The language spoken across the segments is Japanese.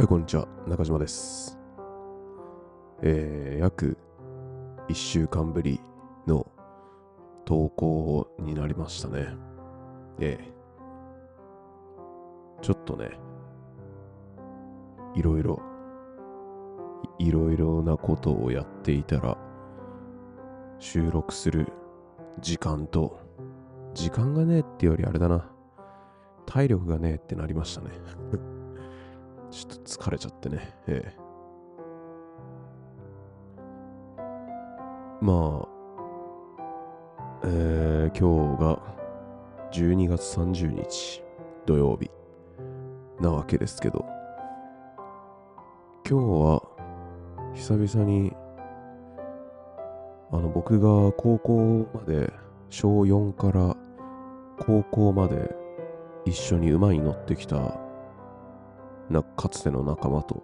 はい、こんにちは。中島です。えー、約1週間ぶりの投稿になりましたね。ええちょっとね、いろいろ、いろいろなことをやっていたら、収録する時間と、時間がねえってよりあれだな、体力がねえってなりましたね。ちょっと疲れちゃってね。ええ。まあ、えー、今日が12月30日土曜日なわけですけど、今日は久々に、あの僕が高校まで、小4から高校まで一緒に馬に乗ってきたなかつての仲間と、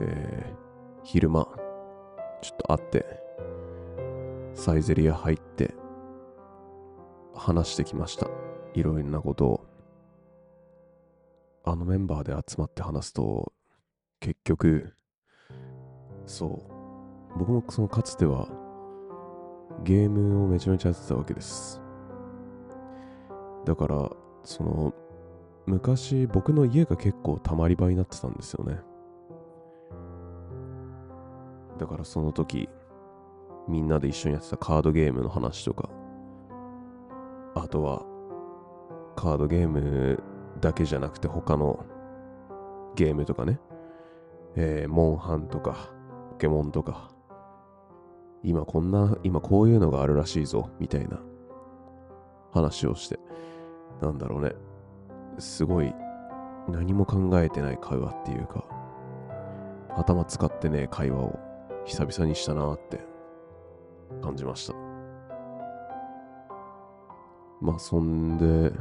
えー、昼間、ちょっと会って、サイゼリア入って、話してきました。いろいろなことを。あのメンバーで集まって話すと、結局、そう、僕もそのかつては、ゲームをめちゃめちゃやってたわけです。だから、その、昔僕の家が結構たまり場になってたんですよね。だからその時みんなで一緒にやってたカードゲームの話とかあとはカードゲームだけじゃなくて他のゲームとかね。えー、モンハンとかポケモンとか。今こんな今こういうのがあるらしいぞみたいな話をして。なんだろうね。すごい何も考えてない会話っていうか頭使ってね会話を久々にしたなって感じました。まあそんで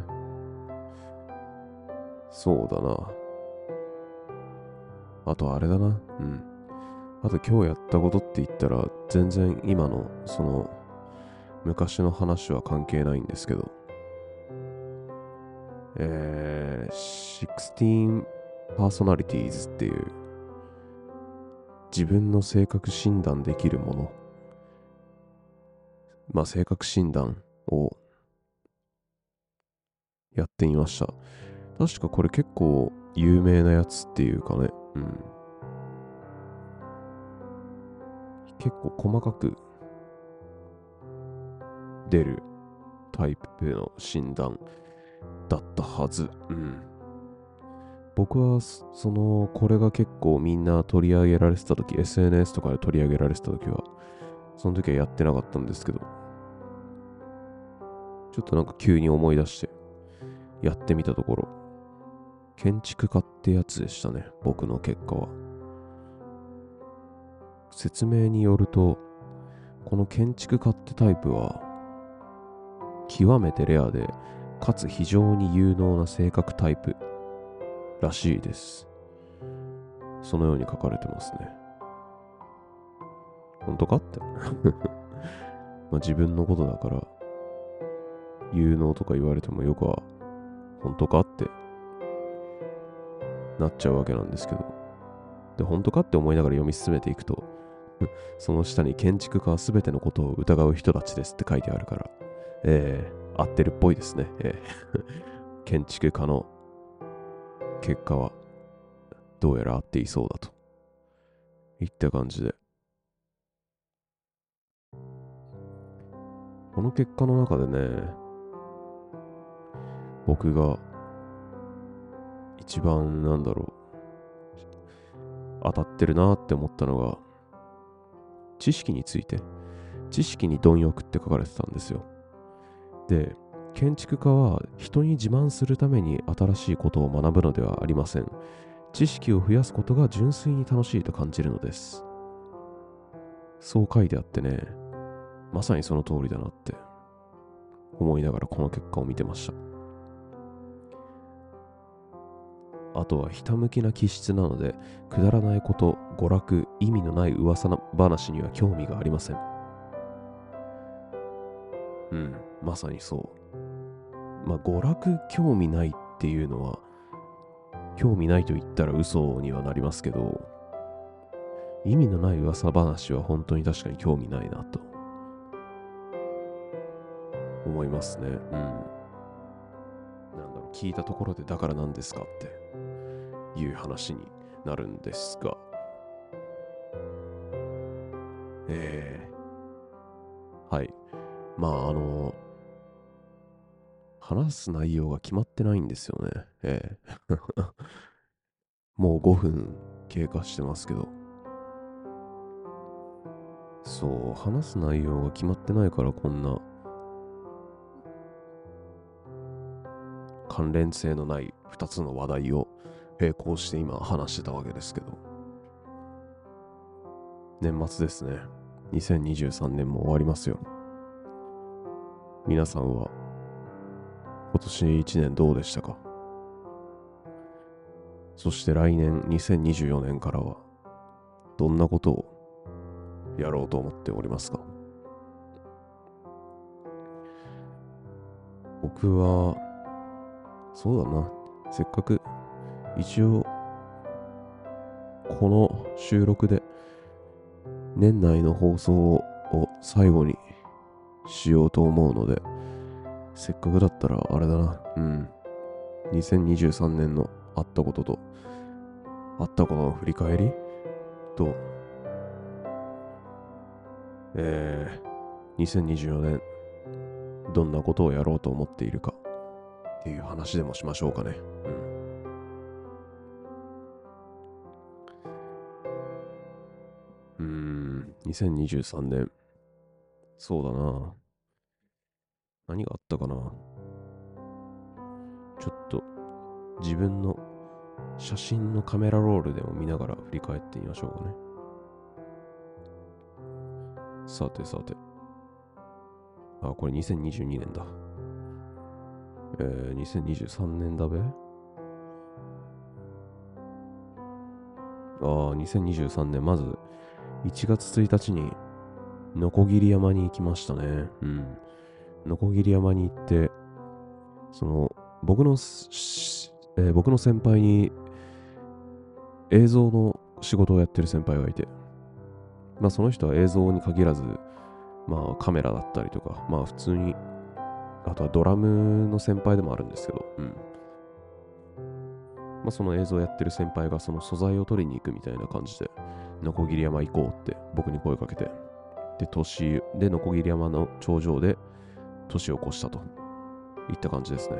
そうだな。あとあれだな。うん。あと今日やったことって言ったら全然今のその昔の話は関係ないんですけどえー、16 personalities っていう自分の性格診断できるもの。まあ性格診断をやってみました。確かこれ結構有名なやつっていうかね。うん。結構細かく出るタイプの診断。だったはず。うん。僕は、その、これが結構みんな取り上げられてた時 SNS とかで取り上げられてた時は、その時はやってなかったんですけど、ちょっとなんか急に思い出して、やってみたところ、建築家ってやつでしたね、僕の結果は。説明によると、この建築家ってタイプは、極めてレアで、かつ非常に有能な性格タイプらしいです。そのように書かれてますね。本当かって。ま自分のことだから、有能とか言われてもよくは、本当かってなっちゃうわけなんですけど。で、本当かって思いながら読み進めていくと、その下に建築家は全てのことを疑う人たちですって書いてあるから、えー、合ってるっぽいですね。えー 建築家の結果はどうやら合っていそうだといった感じで。この結果の中でね、僕が一番なんだろう、当たってるなって思ったのが、知識について、知識に貪欲って書かれてたんですよ。で、建築家は人に自慢するために新しいことを学ぶのではありません。知識を増やすことが純粋に楽しいと感じるのです。そう書いてあってね、まさにその通りだなって思いながらこの結果を見てました。あとはひたむきな気質なので、くだらないこと、娯楽、意味のない噂話には興味がありません。うん、まさにそう。まあ、娯楽興味ないっていうのは、興味ないと言ったら嘘にはなりますけど、意味のない噂話は本当に確かに興味ないなと思いますね。うん。なんだろう、聞いたところでだから何ですかっていう話になるんですが、えー、はい。まあ、あの、話す内容が決まってないんですよね。ええ もう5分経過してますけど。そう、話す内容が決まってないからこんな関連性のない2つの話題を並行して今話してたわけですけど。年末ですね。2023年も終わりますよ。皆さんは今年1年どうでしたか？そして来年2024年からはどんなことをやろうと思っておりますか？僕はそうだな。せっかく一応この収録で年内の放送を最後にしようと思うのでせっかくだったら、あれだな。うん。2023年のあったことと、あったことの振り返り？と、えー、2024年、どんなことをやろうと思っているか？っていう話でもしましょうかね。うん。うーん、2023年。そうだな。何があったかな？ちょっと自分の写真のカメラロールでも見ながら振り返ってみましょうかね。さてさて。あ、これ2022年だ。えー、2023年だべ？ああ、2023年、まず1月1日に、ノコギリ山に行きましたね。うん。ノコギリ山に行って、その、僕の、えー、僕の先輩に映像の仕事をやってる先輩がいて、まあその人は映像に限らず、まあカメラだったりとか、まあ普通に、あとはドラムの先輩でもあるんですけど、うん。まあその映像をやってる先輩がその素材を取りに行くみたいな感じで、ノコギリ山行こうって僕に声かけて、で、年でノコギリ山の頂上で年を越したといった感じですね。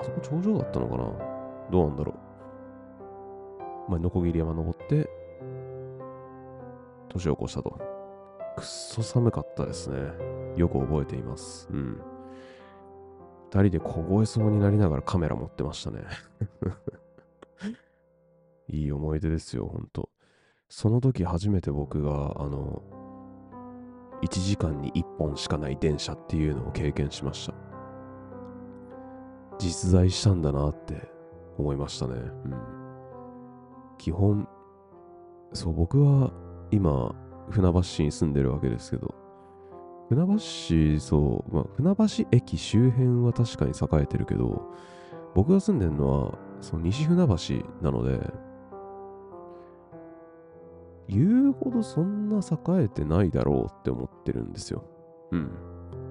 あそこ頂上だったのかな？どうなんだろう。まあ、ノコギリ山登って、年を越したと。くっそ寒かったですね。よく覚えています。うん。二人で凍えそうになりながらカメラ持ってましたね。いい思い出ですよ、ほんと。その時初めて僕が、あの、1時間に1本しかない電車っていうのを経験しました。実在したんだなって思いましたね。うん。基本、そう、僕は今、船橋市に住んでるわけですけど、船橋市、そう、まあ、船橋駅周辺は確かに栄えてるけど、僕が住んでるのは、その西船橋なので、言うほどそんな栄えてないだろうって思ってるんですよ。うん。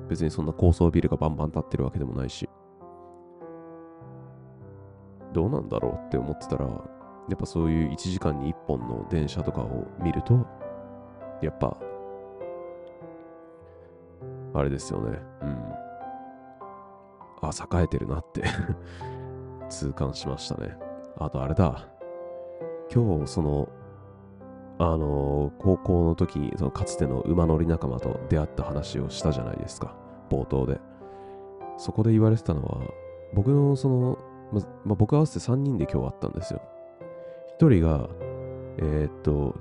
別にそんな高層ビルがバンバン建ってるわけでもないし。どうなんだろうって思ってたら、やっぱそういう1時間に1本の電車とかを見ると、やっぱ、あれですよね。うん。あ、栄えてるなって 痛感しましたね。あとあれだ。今日、その、あの高校の時そのかつての馬乗り仲間と出会った話をしたじゃないですか。冒頭で。そこで言われてたのは僕のその、まま僕合わせて3人で今日会ったんですよ。1人がえー、っと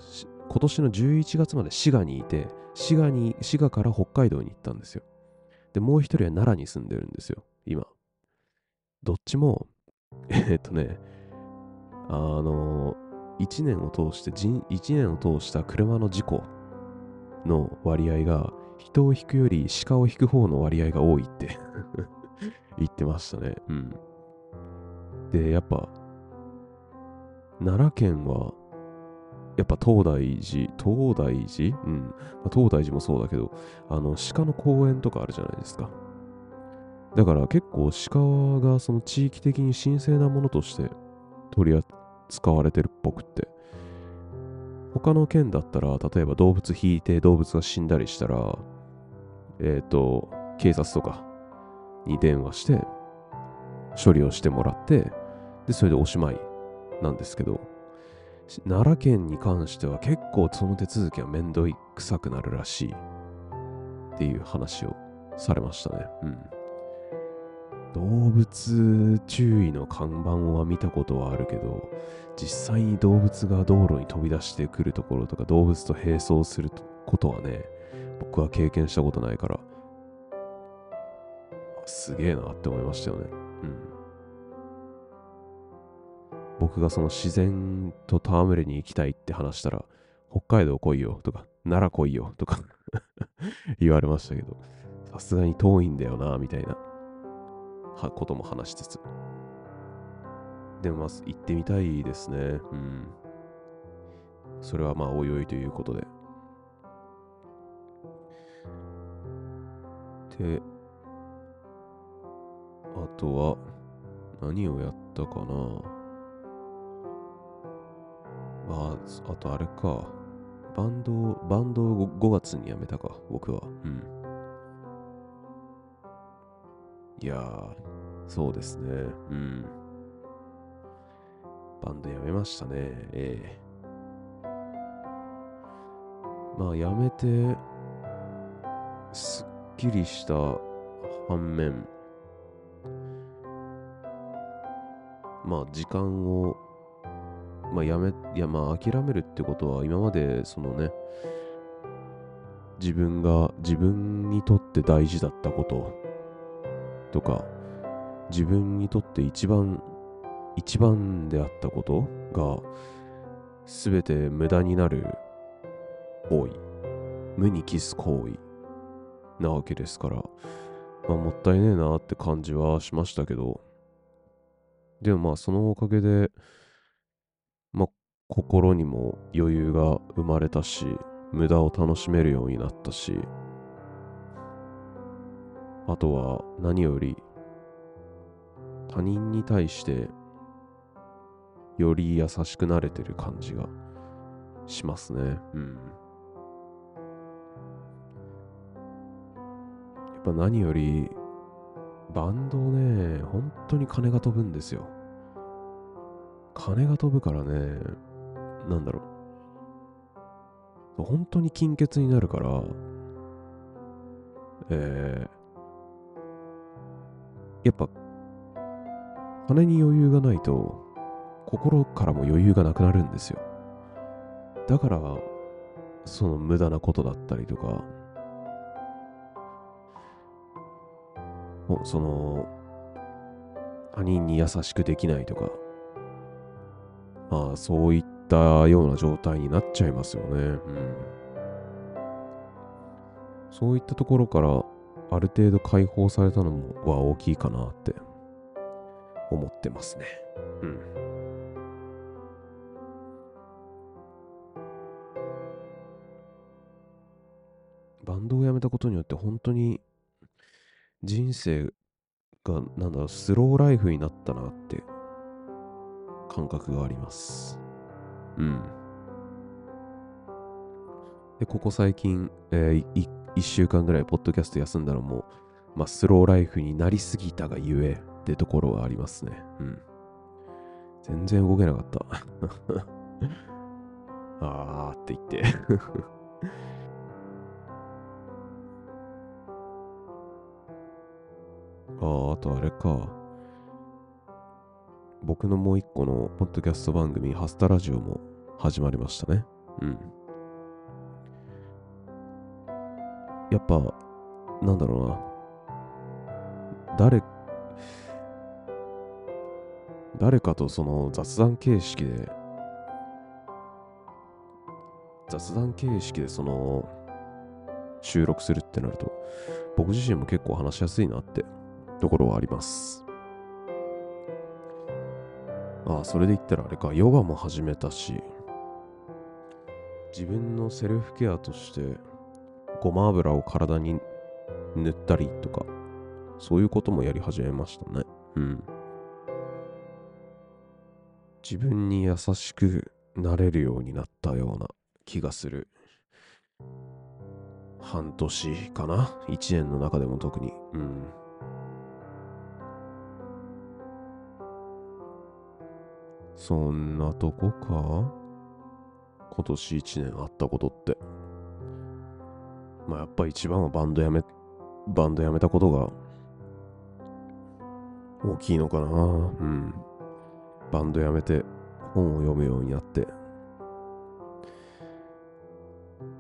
今年の11月まで滋賀にいて滋賀に滋賀から北海道に行ったんですよ。でもう1人は奈良に住んでるんですよ今。どっちもえー、っとねあの1年を通して1年を通した車の事故の割合が人を引くより鹿を引く方の割合が多いって 言ってましたね。うん。で、やっぱ奈良県は、やっぱ東大寺、東大寺？うん。まあ、東大寺もそうだけど、あの、鹿の公園とかあるじゃないですか。だから結構鹿がその地域的に神聖なものとして取り扱われてるっぽくって。他の県だったら、例えば動物引いて動物が死んだりしたら、えっ、ー、と、警察とかに電話して、処理をしてもらって、で、それでおしまいなんですけど、奈良県に関しては結構その手続きはめんどい臭くなるらしいっていう話をされましたね。うん。動物注意の看板は見たことはあるけど、実際に動物が道路に飛び出してくるところとか、動物と並走することはね、僕は経験したことないから、すげえなって思いましたよね。うん。僕がその自然と戯れに行きたいって話したら、北海道来いよとか、奈良来いよとか 言われましたけど、さすがに遠いんだよな、みたいなことも話しつつ。でもまあ、行ってみたいですね。うん。それはまあ、おいおいということで。で、あとは、何をやったかなまあ、あとあれか。バンド、バンドを 5, 月に辞めたか、僕は。うん。いやー、そうですね。うん。バンド辞めましたね。ええまあ、辞めて、すっきりした反面、まあ、時間を、まあ、やめ、いや、まあ、諦めるってことは、今まで、そのね、自分が、自分にとって大事だったこととか、自分にとって一番、一番であったことが、すべて無駄になる行為、無にキス行為。なわけですから、まあ、もったいねえなって感じはしましたけど、でもまあそのおかげで、まあ心にも余裕が生まれたし、無駄を楽しめるようになったし、あとは何より他人に対してより優しくなれてる感じがしますね。うん。やっぱ何よりバンドね、本当に金が飛ぶんですよ。金が飛ぶからね、なんだろう。本当に金欠になるから、えー、やっぱ、金に余裕がないと、心からも余裕がなくなるんですよ。だから、その無駄なことだったりとか、その、他人に優しくできないとか、まあ、そういったような状態になっちゃいますよね。うん。そういったところから、ある程度解放されたのもは大きいかなって思ってますね。うん。バンドをやめたことによって本当に人生が、なんだろう、スローライフになったなって感覚があります。うん。で、ここ最近、えー、1週間ぐらいポッドキャスト休んだのも、まあ、スローライフになりすぎたがゆえってところはありますね。うん。全然動けなかった。あーって言って ああ、あとあれか。僕のもう一個のポッドキャスト番組、ハスタラジオも始まりましたね。うん。やっぱ、なんだろうな。誰か、誰かとその雑談形式で、雑談形式でその収録するってなると、僕自身も結構話しやすいなってところはあります。ああ、それで言ったらあれか、ヨガも始めたし、自分のセルフケアとして、ごま油を体に塗ったりとか、そういうこともやり始めましたね。うん。自分に優しくなれるようになったような気がする。半年かな ?1 年の中でも特に。うん。そんなとこか？今年1年あったことって。まあやっぱ一番はバンドやめ、バンドやめたことが大きいのかなうん。バンドやめて本を読むようになって、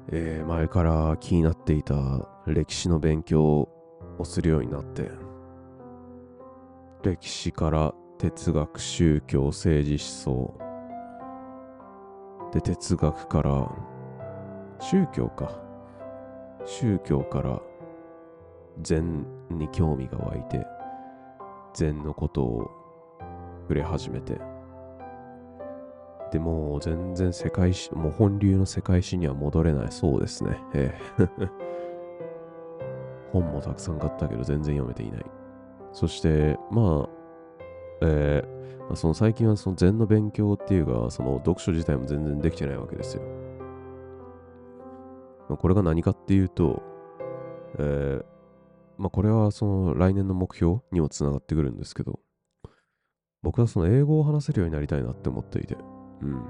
えー、前から気になっていた歴史の勉強をするようになって、歴史から哲学、宗教、政治思想、で、哲学から宗教か。宗教から禅に興味が湧いて、禅のことを触れ始めて、でも全然世界史、もう本流の世界史には戻れないそうですね。ええ 本もたくさん買ったけど全然読めていない。そして、まあ、えー、まあ、その最近はその禅の勉強っていうか、その読書自体も全然できてないわけですよ。まあ、これが何かっていうと、えー、まあこれはその来年の目標にもつながってくるんですけど、僕はその英語を話せるようになりたいなって思っていて、うん。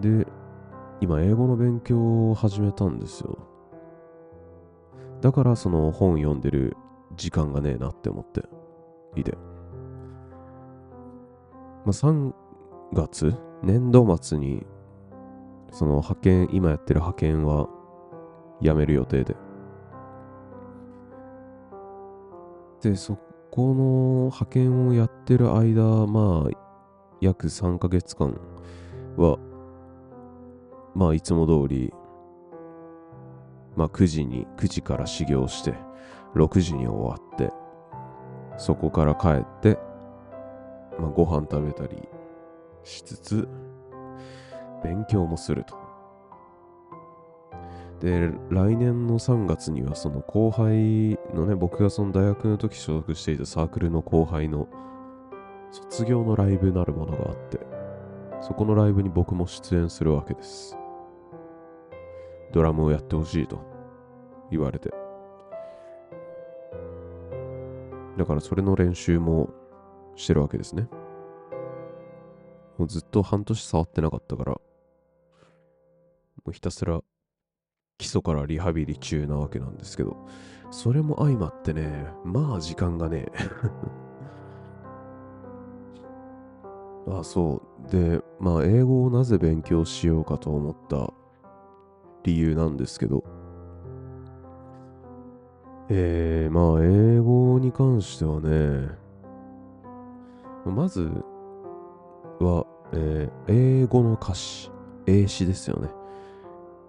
で、今英語の勉強を始めたんですよ。だからその本読んでる時間がねえなって思っていて。まあ、3月、年度末に、その派遣、今やってる派遣は辞める予定で。で、そっこの派遣をやってる間、まあ、約3ヶ月間は、まあ、いつも通り、まあ、9時に、9時から始業して、6時に終わって、そこから帰って、まあ、ご飯食べたりしつつ、勉強もすると。で、来年の3月にはその後輩のね、僕がその大学の時所属していたサークルの後輩の卒業のライブなるものがあって、そこのライブに僕も出演するわけです。ドラムをやってほしいと言われて。だからそれの練習もしてるわけですね。もうずっと半年触ってなかったから、もうひたすら基礎からリハビリ中なわけなんですけど、それも相まってね、まあ時間がね あ、そう。で、まあ英語をなぜ勉強しようかと思った理由なんですけど、えー、まあ英語に関してはね、まずは、えー、英語の歌詞、英詞ですよね。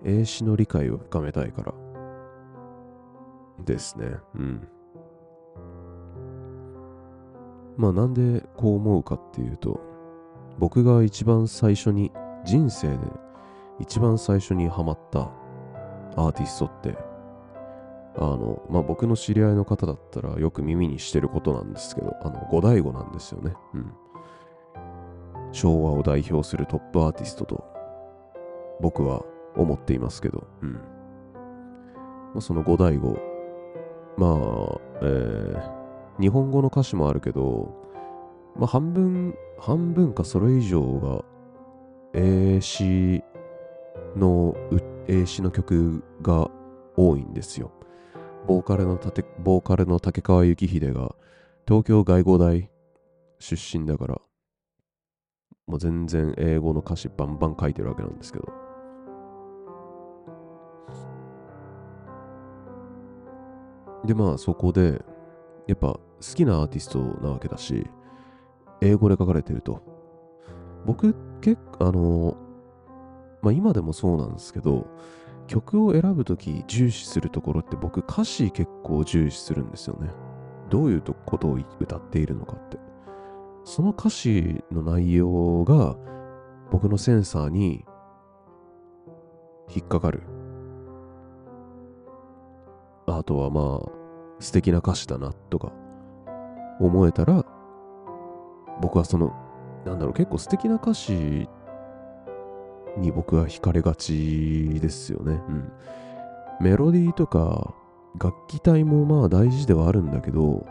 英詞の理解を深めたいから。ですね。うん。まあなんでこう思うかっていうと、僕が一番最初に、人生で一番最初にハマったアーティストって、あの、まあ僕の知り合いの方だったらよく耳にしてることなんですけど、あの、五大悟なんですよね。うん。昭和を代表するトップアーティストと、僕は思っていますけど、うん。まあ、その五大悟、まあ、えー、日本語の歌詞もあるけど、まあ、半分、半分かそれ以上が、英詞の、英詞の曲が多いんですよ。ボーカルのボーカルの竹川幸秀が東京外語大出身だから、もう全然英語の歌詞バンバン書いてるわけなんですけど。で、まあそこで、やっぱ好きなアーティストなわけだし、英語で書かれてると。僕、結構、あの、まあ今でもそうなんですけど、曲を選ぶとき重視するところって僕歌詞結構重視するんですよね。どういうことを歌っているのかって。その歌詞の内容が僕のセンサーに引っかかる。あとはまあ、素敵な歌詞だなとか思えたら、僕はその、なんだろう、結構素敵な歌詞に僕は惹かれがちですよね。うん。メロディーとか楽器体もまあ大事ではあるんだけど、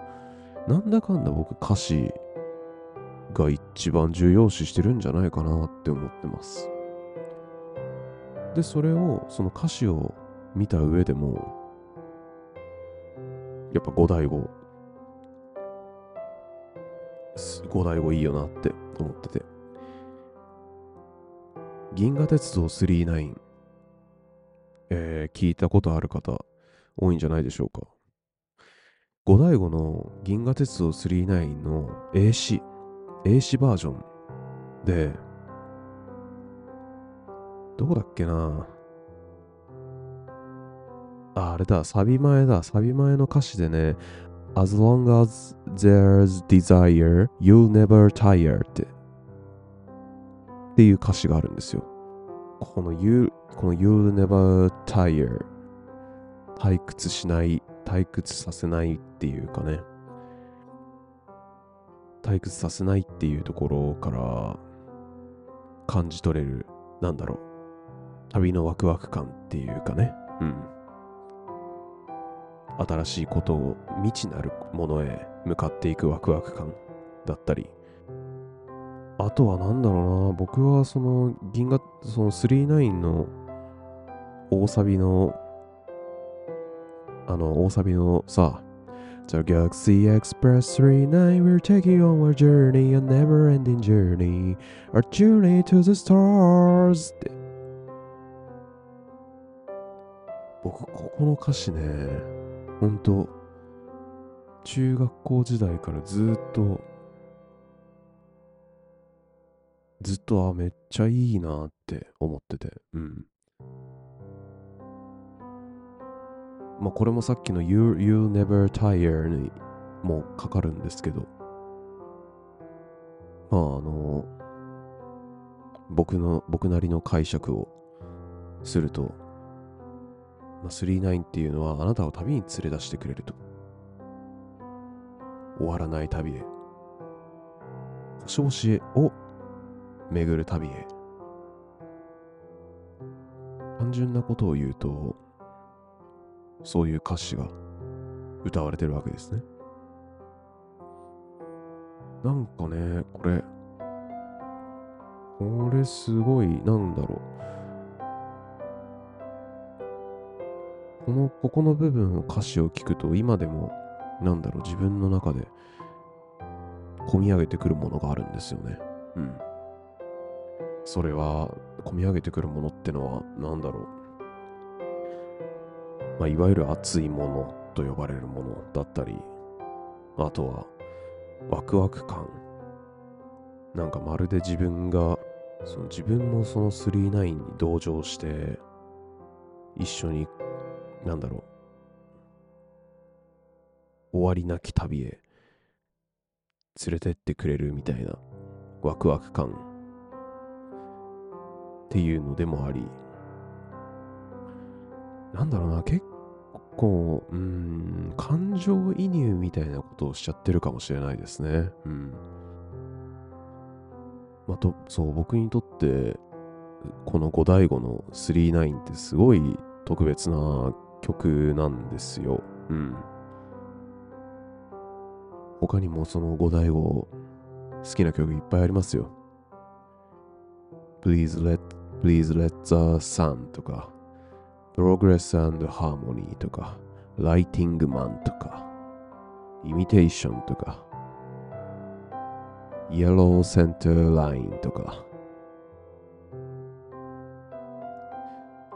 なんだかんだ僕歌詞が一番重要視してるんじゃないかなって思ってます。で、それを、その歌詞を見た上でも、やっぱ五代五、五代五いいよなって思ってて。銀河鉄道39、えー、聞いたことある方多いんじゃないでしょうか。五代五の銀河鉄道39の A 詞、A 詞バージョンで、どこだっけな。あ、あれだ、サビ前だ。サビ前の歌詞でね、As long as there's desire, you'll never tire って、っていう歌詞があるんですよ。この You, この You'll never tire 退屈しない、退屈させないっていうかね、退屈させないっていうところから感じ取れる、なんだろう、旅のワクワク感っていうかね、うん。新しいことを未知なるものへ向かっていくワクワク感だったり、あとは何だろうな、僕はその銀河、その39の大サビのあの、大サビのさ、The Galaxy Express 39 We're taking on our journey A never ending journey Our journey to the stars って僕ここの歌詞ねほんと中学校時代からずっとずっとあめっちゃいいなって思っててうん。まあこれもさっきの you, you Never Tire にもかかるんですけど、まああの、僕の、僕なりの解釈をすると、まあ、39っていうのはあなたを旅に連れ出してくれると。終わらない旅へ。星々へを巡る旅へ。単純なことを言うと、そういう歌詞が歌われてるわけですね。なんかね、これ、これすごい、なんだろう。この、ここの部分の歌詞を聞くと、今でも、なんだろう、自分の中で、込み上げてくるものがあるんですよね。うん。それは、込み上げてくるものってのは、なんだろう。まあ、いわゆる熱いものと呼ばれるものだったり、あとはワクワク感。なんかまるで自分が、その自分もその39に同情して、一緒に、なんだろう、終わりなき旅へ。連れてってくれるみたいな。ワクワク感。っていうのでもあり、なんだろうな、結構、うん、感情移入みたいなことをしちゃってるかもしれないですね。うん。まあ、と、そう、僕にとって、この五醍醐の39ってすごい特別な曲なんですよ。うん。他にもその五醍醐好きな曲いっぱいありますよ。Please let, please let the sun とか Progress and Harmony とか、Lighting Man とか、Imitation とか、Yellow Center Line とか、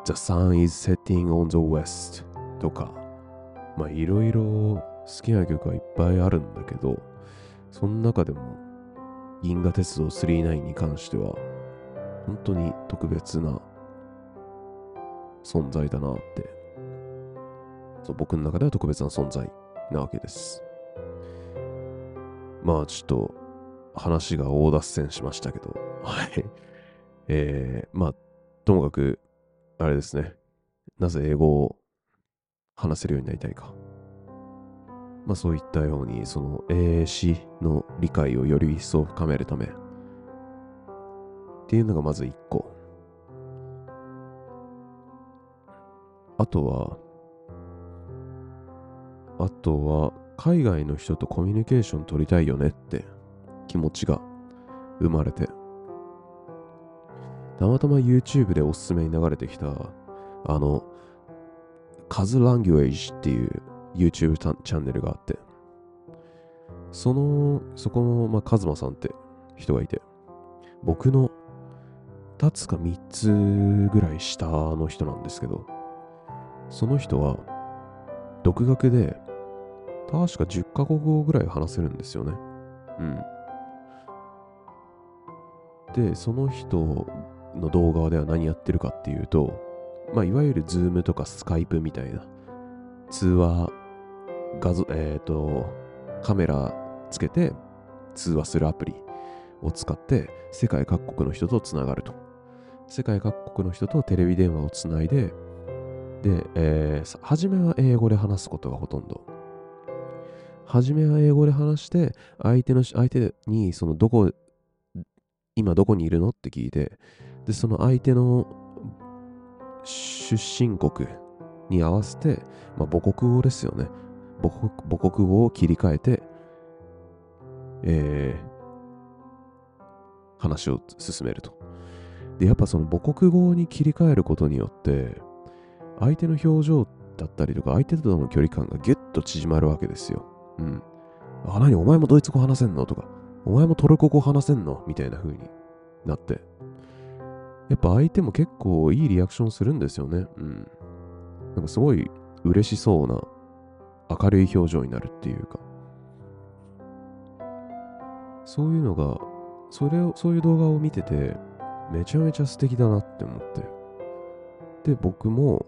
The Sun is Setting on the West とか、まあいろいろ好きな曲はいっぱいあるんだけど、その中でも銀河鉄道39に関しては本当に特別な存在だなって。そう僕の中では特別な存在なわけです。まあちょっと話が大脱線しましたけど、はい。えー、まあ、ともかく、あれですね。なぜ英語を話せるようになりたいか。まあそういったように、その英詞の理解をより一層深めるためっていうのがまず一個。あとは、あとは、海外の人とコミュニケーション取りたいよねって気持ちが生まれて、たまたま YouTube でおすすめに流れてきた、あの、カズ・ランギュエージっていう YouTube チャンネルがあって、その、そこの、まあ、カズマさんって人がいて、僕の2つか3つぐらい下の人なんですけど、その人は、独学で、確か10カ国語ぐらい話せるんですよね。うん。で、その人の動画では何やってるかっていうと、まあ、いわゆる Zoom とか Skype みたいな通話画像、えっ、ー、と、カメラつけて通話するアプリを使って世界各国の人とつながると。世界各国の人とテレビ電話をつないで、で、えー、初めは英語で話すことがほとんど。初めは英語で話して、相手の、相手に、その、どこ、今どこにいるのって聞いて、で、その相手の出身国に合わせて、まあ、母国語ですよね。母国母国語を切り替えて、えー、話を進めると。で、やっぱその母国語に切り替えることによって、相手の表情だったりとか、相手との距離感がギュッと縮まるわけですよ。うん。あ、何？お前もドイツ語話せんの？とか、お前もトルコ語話せんの？みたいな風になって。やっぱ相手も結構いいリアクションするんですよね。うん。なんかすごい嬉しそうな明るい表情になるっていうか。そういうのが、それを、そういう動画を見てて、めちゃめちゃ素敵だなって思って。で、僕も、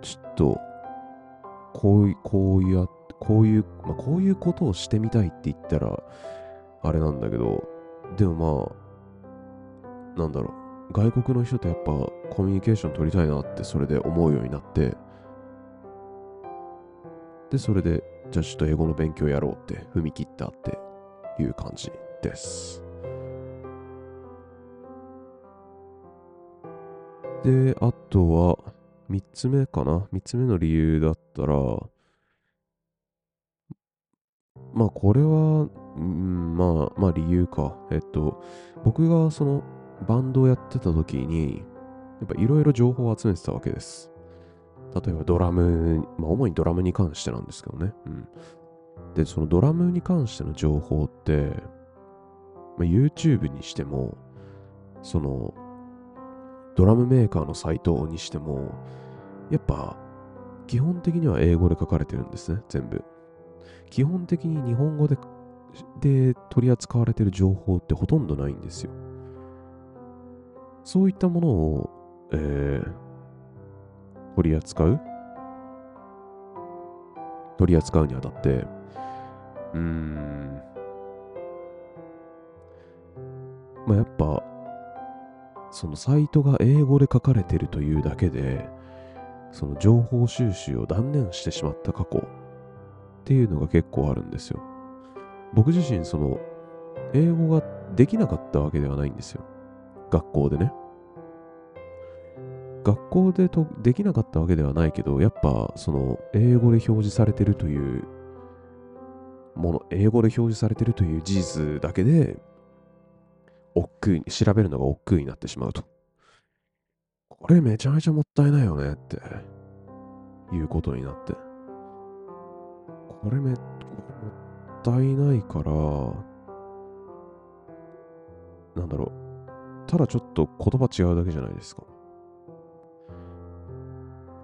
ちょっと、こういう、こういう、こういう、まあ、こういうことをしてみたいって言ったら、あれなんだけど、でもまあ、なんだろう、外国の人とやっぱコミュニケーション取りたいなってそれで思うようになって、で、それで、じゃあちょっと英語の勉強やろうって踏み切ったっていう感じです。で、あとは、3つ目かな ?3 つ目の理由だったら、まあこれは、うん、まあ、まあ理由か。えっと、僕がそのバンドをやってた時に、やっぱいろいろ情報を集めてたわけです。例えばドラム、まあ主にドラムに関してなんですけどね。うん。で、そのドラムに関しての情報って、まあ、YouTube にしても、その、ドラムメーカーのサイトにしても、やっぱ、基本的には英語で書かれてるんですね、全部。基本的に日本語でで取り扱われてる情報ってほとんどないんですよ。そういったものを、えー、取り扱う？取り扱うにあたって、うーん、まあ、やっぱ、そのサイトが英語で書かれてるというだけで、その情報収集を断念してしまった過去っていうのが結構あるんですよ。僕自身、その、英語ができなかったわけではないんですよ。学校でね。学校でとできなかったわけではないけど、やっぱその英語で表示されてるというもの、英語で表示されてるという事実だけで、億劫に調べるのが億劫になってしまうと。これめちゃめちゃもったいないよねっていうことになって。これめ、もったいないから、なんだろう。ただちょっと言葉違うだけじゃないですか。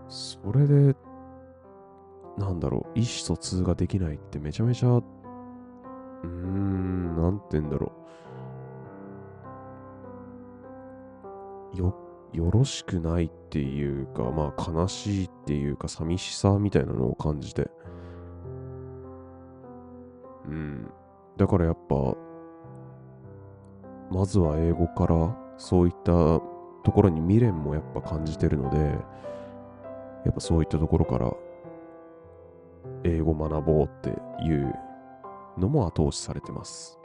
それで、なんだろう、意思疎通ができないってめちゃめちゃ、うーん、なんて言うんだろう。よ、よろしくないっていうか、まあ悲しいっていうか寂しさみたいなのを感じて。うん。だからやっぱ、まずは英語からそういったところに未練もやっぱ感じてるので、やっぱそういったところから英語学ぼうっていうのも後押しされてます。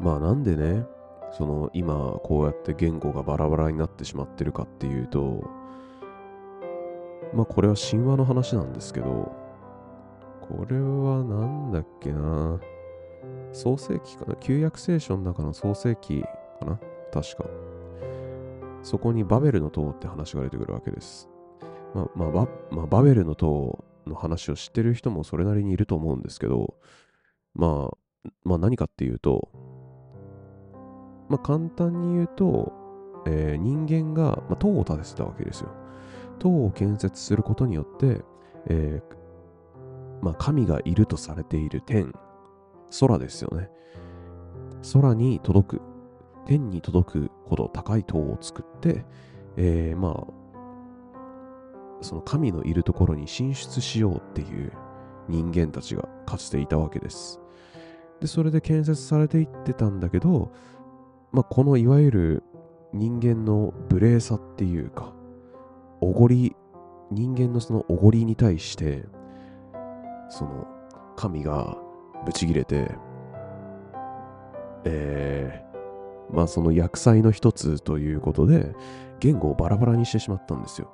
まあなんでね、その今こうやって言語がバラバラになってしまってるかっていうと、まあこれは神話の話なんですけど、これはなんだっけな創世記かな？旧約聖書の中の創世記かな？確か。そこにバベルの塔って話が出てくるわけです。まあ、まあ、バまあ、バベルの塔の話を知ってる人もそれなりにいると思うんですけど、まあ、まあ何かっていうと、まあ簡単に言うと、えー、人間が、まあ、塔を建ててたわけですよ。塔を建設することによって、えー、まあ神がいるとされている天、空ですよね。空に届く、天に届くほど高い塔を作って、えー、まあ、その神のいるところに進出しようっていう人間たちがかつていたわけです。で、それで建設されていってたんだけど、まあ、このいわゆる人間の無礼さっていうか、おごり、人間のそのおごりに対して、その神がブチギレて、えー、まあその薬剤の一つということで、言語をバラバラにしてしまったんですよ。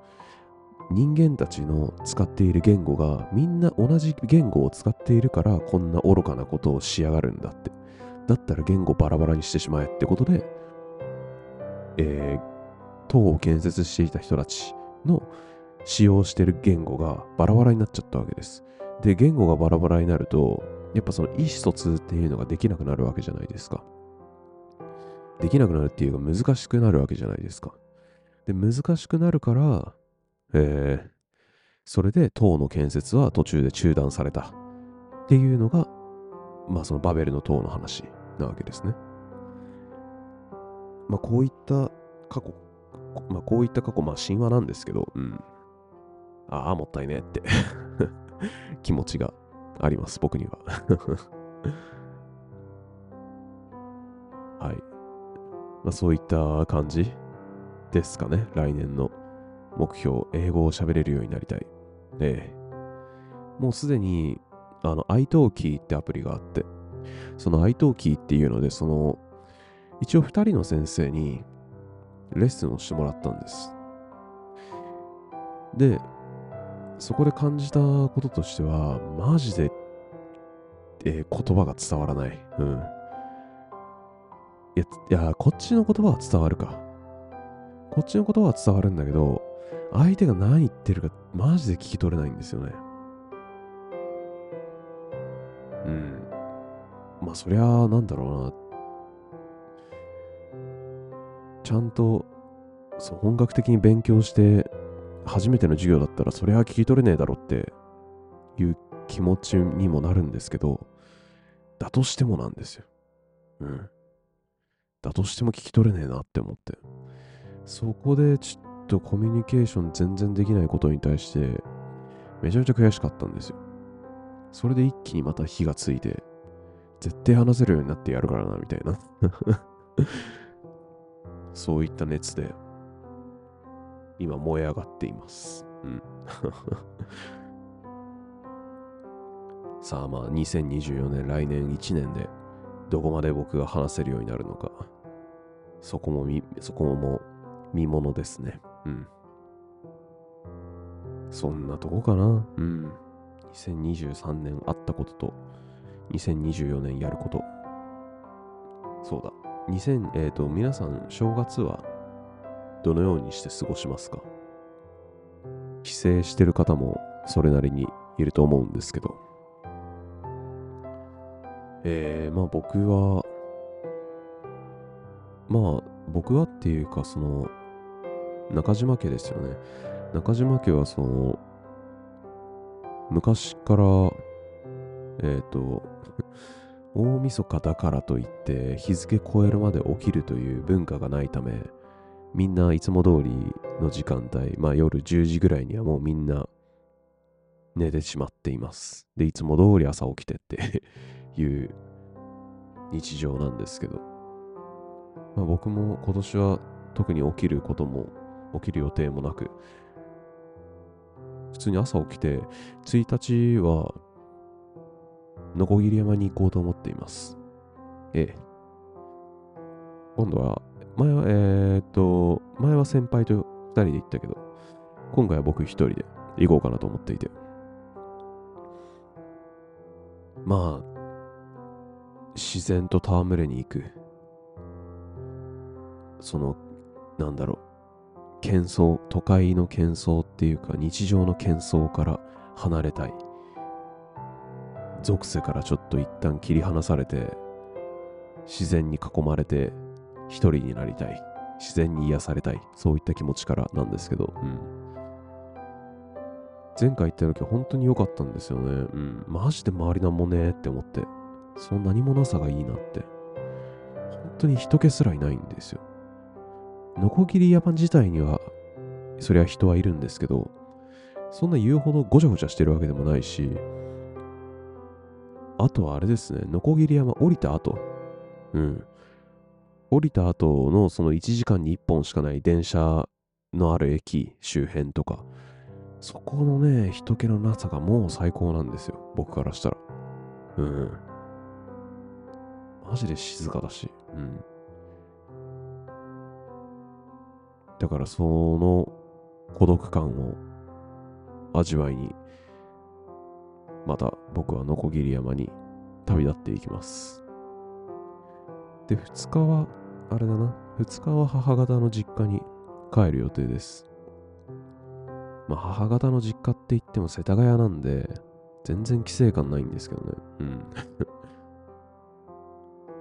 人間たちの使っている言語がみんな同じ言語を使っているからこんな愚かなことをしやがるんだって。だったら言語バラバラにしてしまえってことで、えー、塔を建設していた人たちの使用してる言語がバラバラになっちゃったわけです。で、言語がバラバラになると、やっぱその意思疎通っていうのができなくなるわけじゃないですか。できなくなるっていうか難しくなるわけじゃないですか。で、難しくなるから、えー、それで塔の建設は途中で中断されたっていうのが、まあそのバベルの塔の話なわけですね。まあこういった過去、まあこういった過去、まあ神話なんですけど、うん。ああ、もったいねって 気持ちがあります、僕には はい。まあそういった感じですかね、来年の目標、英語を喋れるようになりたい。ええ。もうすでに、あの、iTalki ってアプリがあって、その iTalki っていうので、その、一応二人の先生にレッスンをしてもらったんです。で、そこで感じたこととしては、マジで、えー、言葉が伝わらない。うん。いや、いや、こっちの言葉は伝わるか。こっちの言葉は伝わるんだけど、相手が何言ってるかマジで聞き取れないんですよね。うん。まあそりゃなんだろうな。ちゃんとそう本格的に勉強して初めての授業だったらそりゃ聞き取れねえだろっていう気持ちにもなるんですけど、だとしてもなんですよ。うん。だとしても聞き取れねえなって思って。そこでちょっとコミュニケーション全然できないことに対して、めちゃめちゃ悔しかったんですよ。それで一気にまた火がついて、絶対話せるようになってやるからな、みたいな そういった熱で、今燃え上がっています。うん。さあまあ、2024年、来年1年で、どこまで僕が話せるようになるのか、そこもみ、そこも見ものですね。うん。そんなとこかな。うん。2023年あったことと、2024年やること。そうだ。2000、えっ、ー、と、皆さん、正月はどのようにして過ごしますか？帰省してる方もそれなりにいると思うんですけど。えー、まあ僕は、まあ僕はっていうか、その、中島家ですよね。中島家はその、昔から、えっ、ー、と、大晦日だからといって日付超えるまで起きるという文化がないため、みんないつも通りの時間帯、まあ夜10時ぐらいにはもうみんな寝てしまっています。で、いつも通り朝起きてって いう日常なんですけど、まあ、僕も今年は特に起きることも起きる予定もなく、普通に朝起きて、1日は、のこぎり山に行こうと思っています。ええ。今度は、前は、えー、っと、前は先輩と2人で行ったけど、今回は僕1人で行こうかなと思っていて。まあ、自然と戯れに行く。その、なんだろう。喧騒、都会の喧騒っていうか日常の喧騒から離れたい。属性からちょっと一旦切り離されて、自然に囲まれて一人になりたい。自然に癒されたい。そういった気持ちからなんですけど、うん。前回行った時は本当に良かったんですよね。うん。マジで周りなんもねーって思って。その何もなさがいいなって。本当に人気すらいないんですよ。ノコギリ山自体には、そりゃ人はいるんですけど、そんな言うほどごちゃごちゃしてるわけでもないし、あとはあれですね、ノコギリ山降りた後、うん。降りた後のその1時間に1本しかない電車のある駅周辺とか、そこのね、人気のなさがもう最高なんですよ。僕からしたら。うん。マジで静かだし。うん。だからその孤独感を味わいに、また僕はノコギリ山に旅立っていきます。で、2日は、あれだな、2日は母方の実家に帰る予定です。まあ、母方の実家って言っても世田谷なんで、全然規制感ないんですけどね。うん。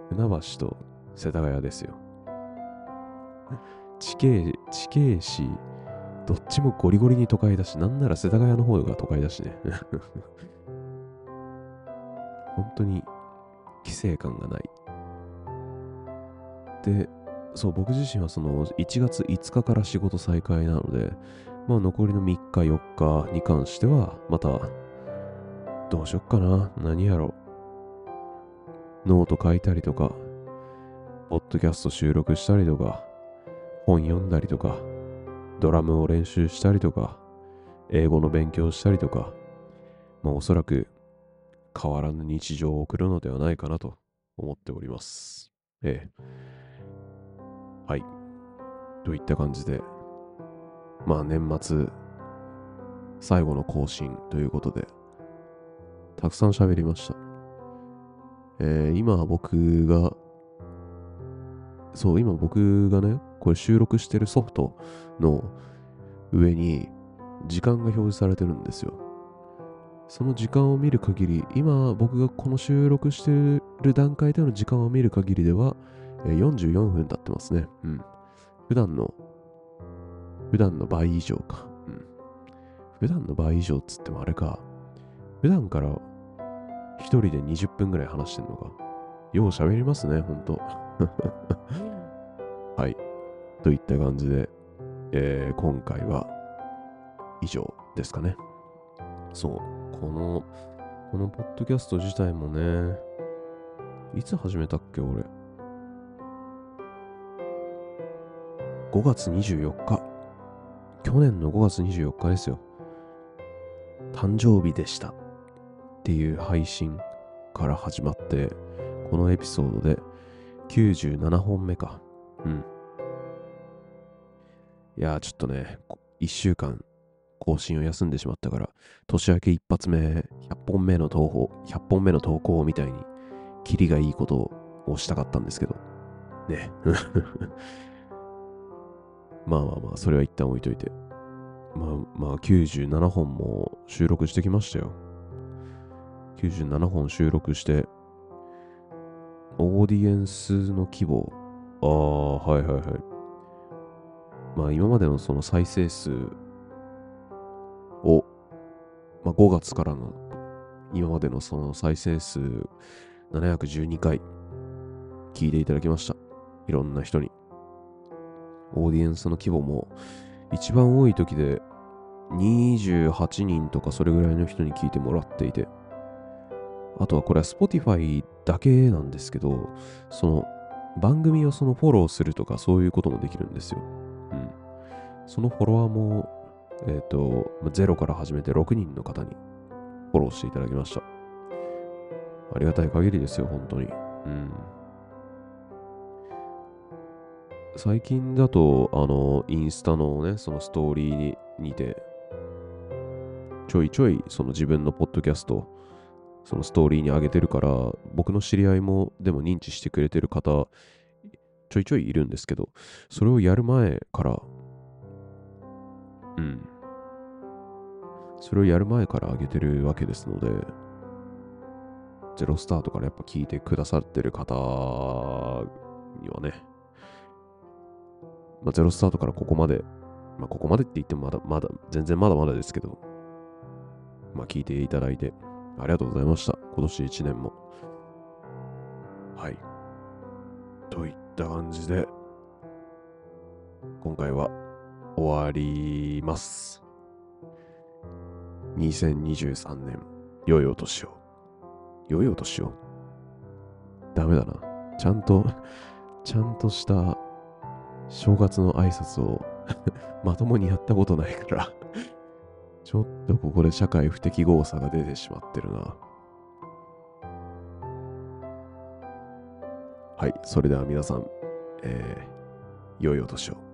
船橋と世田谷ですよ。地形、地形市、どっちもゴリゴリに都会だし、なんなら世田谷の方が都会だしね。本当に規制感がない。で、そう、僕自身はその1月5日から仕事再開なので、まあ残りの3日、4日に関しては、また、どうしよっかな、何やろう。ノート書いたりとか、ポッドキャスト収録したりとか、本読んだりとか、ドラムを練習したりとか、英語の勉強したりとか、まあおそらく変わらぬ日常を送るのではないかなと思っております。ええ。はい。といった感じで、まあ年末最後の更新ということで、たくさん喋りました。えー、今僕が、そう、今僕がね、これ収録してるソフトの上に時間が表示されてるんですよ。その時間を見る限り、今僕がこの収録してる段階での時間を見る限りでは、え44分経ってますね。うん。普段の、普段の倍以上か。うん。普段の倍以上っつってもあれか。普段から一人で20分ぐらい話してんのか。よう喋りますね、ほんと。はい。といった感じで、えー、今回は以上ですかね。そう。この、このポッドキャスト自体もね、いつ始めたっけ、俺。5月24日。去年の5月24日ですよ。誕生日でした。っていう配信から始まって、このエピソードで97本目か。うん。いやちょっとね、1週間更新を休んでしまったから、年明け一発目、100本目の投稿、100本目の投稿みたいに、キリがいいことをしたかったんですけど、ね。まあまあまあ、それは一旦置いといて。まあまあ、97本も収録してきましたよ。97本収録して、オーディエンスの規模、ああ、はいはいはい。まあ今までのその再生数を、まあ5月からの今までのその再生数712回聞いていただきました。いろんな人に。オーディエンスの規模も一番多い時で28人とかそれぐらいの人に聞いてもらっていて、あとはこれは Spotify だけなんですけど、その番組をそのフォローするとかそういうこともできるんですよ。うん。そのフォロワーも、えっ、ー、と、0から始めて6人の方にフォローしていただきました。ありがたい限りですよ、本当に。うん。最近だと、あの、インスタのね、そのストーリーにて、ちょいちょい、その自分のポッドキャスト、そのストーリーに上げてるから、僕の知り合いもでも認知してくれてる方、ちょいちょいいるんですけど、それをやる前から、うん。それをやる前から上げてるわけですので、ゼロスタートからやっぱ聞いてくださってる方にはね、まあ、ゼロスタートからここまで、まあ、ここまでって言ってもまだまだ、全然まだまだですけど、まあ、聞いていただいて、ありがとうございました。今年1年も。はい。といった感じで、今回は終わります。2023年、良いお年を。良いお年を。ダメだな。ちゃんと、ちゃんとした正月の挨拶を まともにやったことないからちょっとここで社会不適合さが出てしまってるな。はい、それでは皆さん、えー、良いお年を。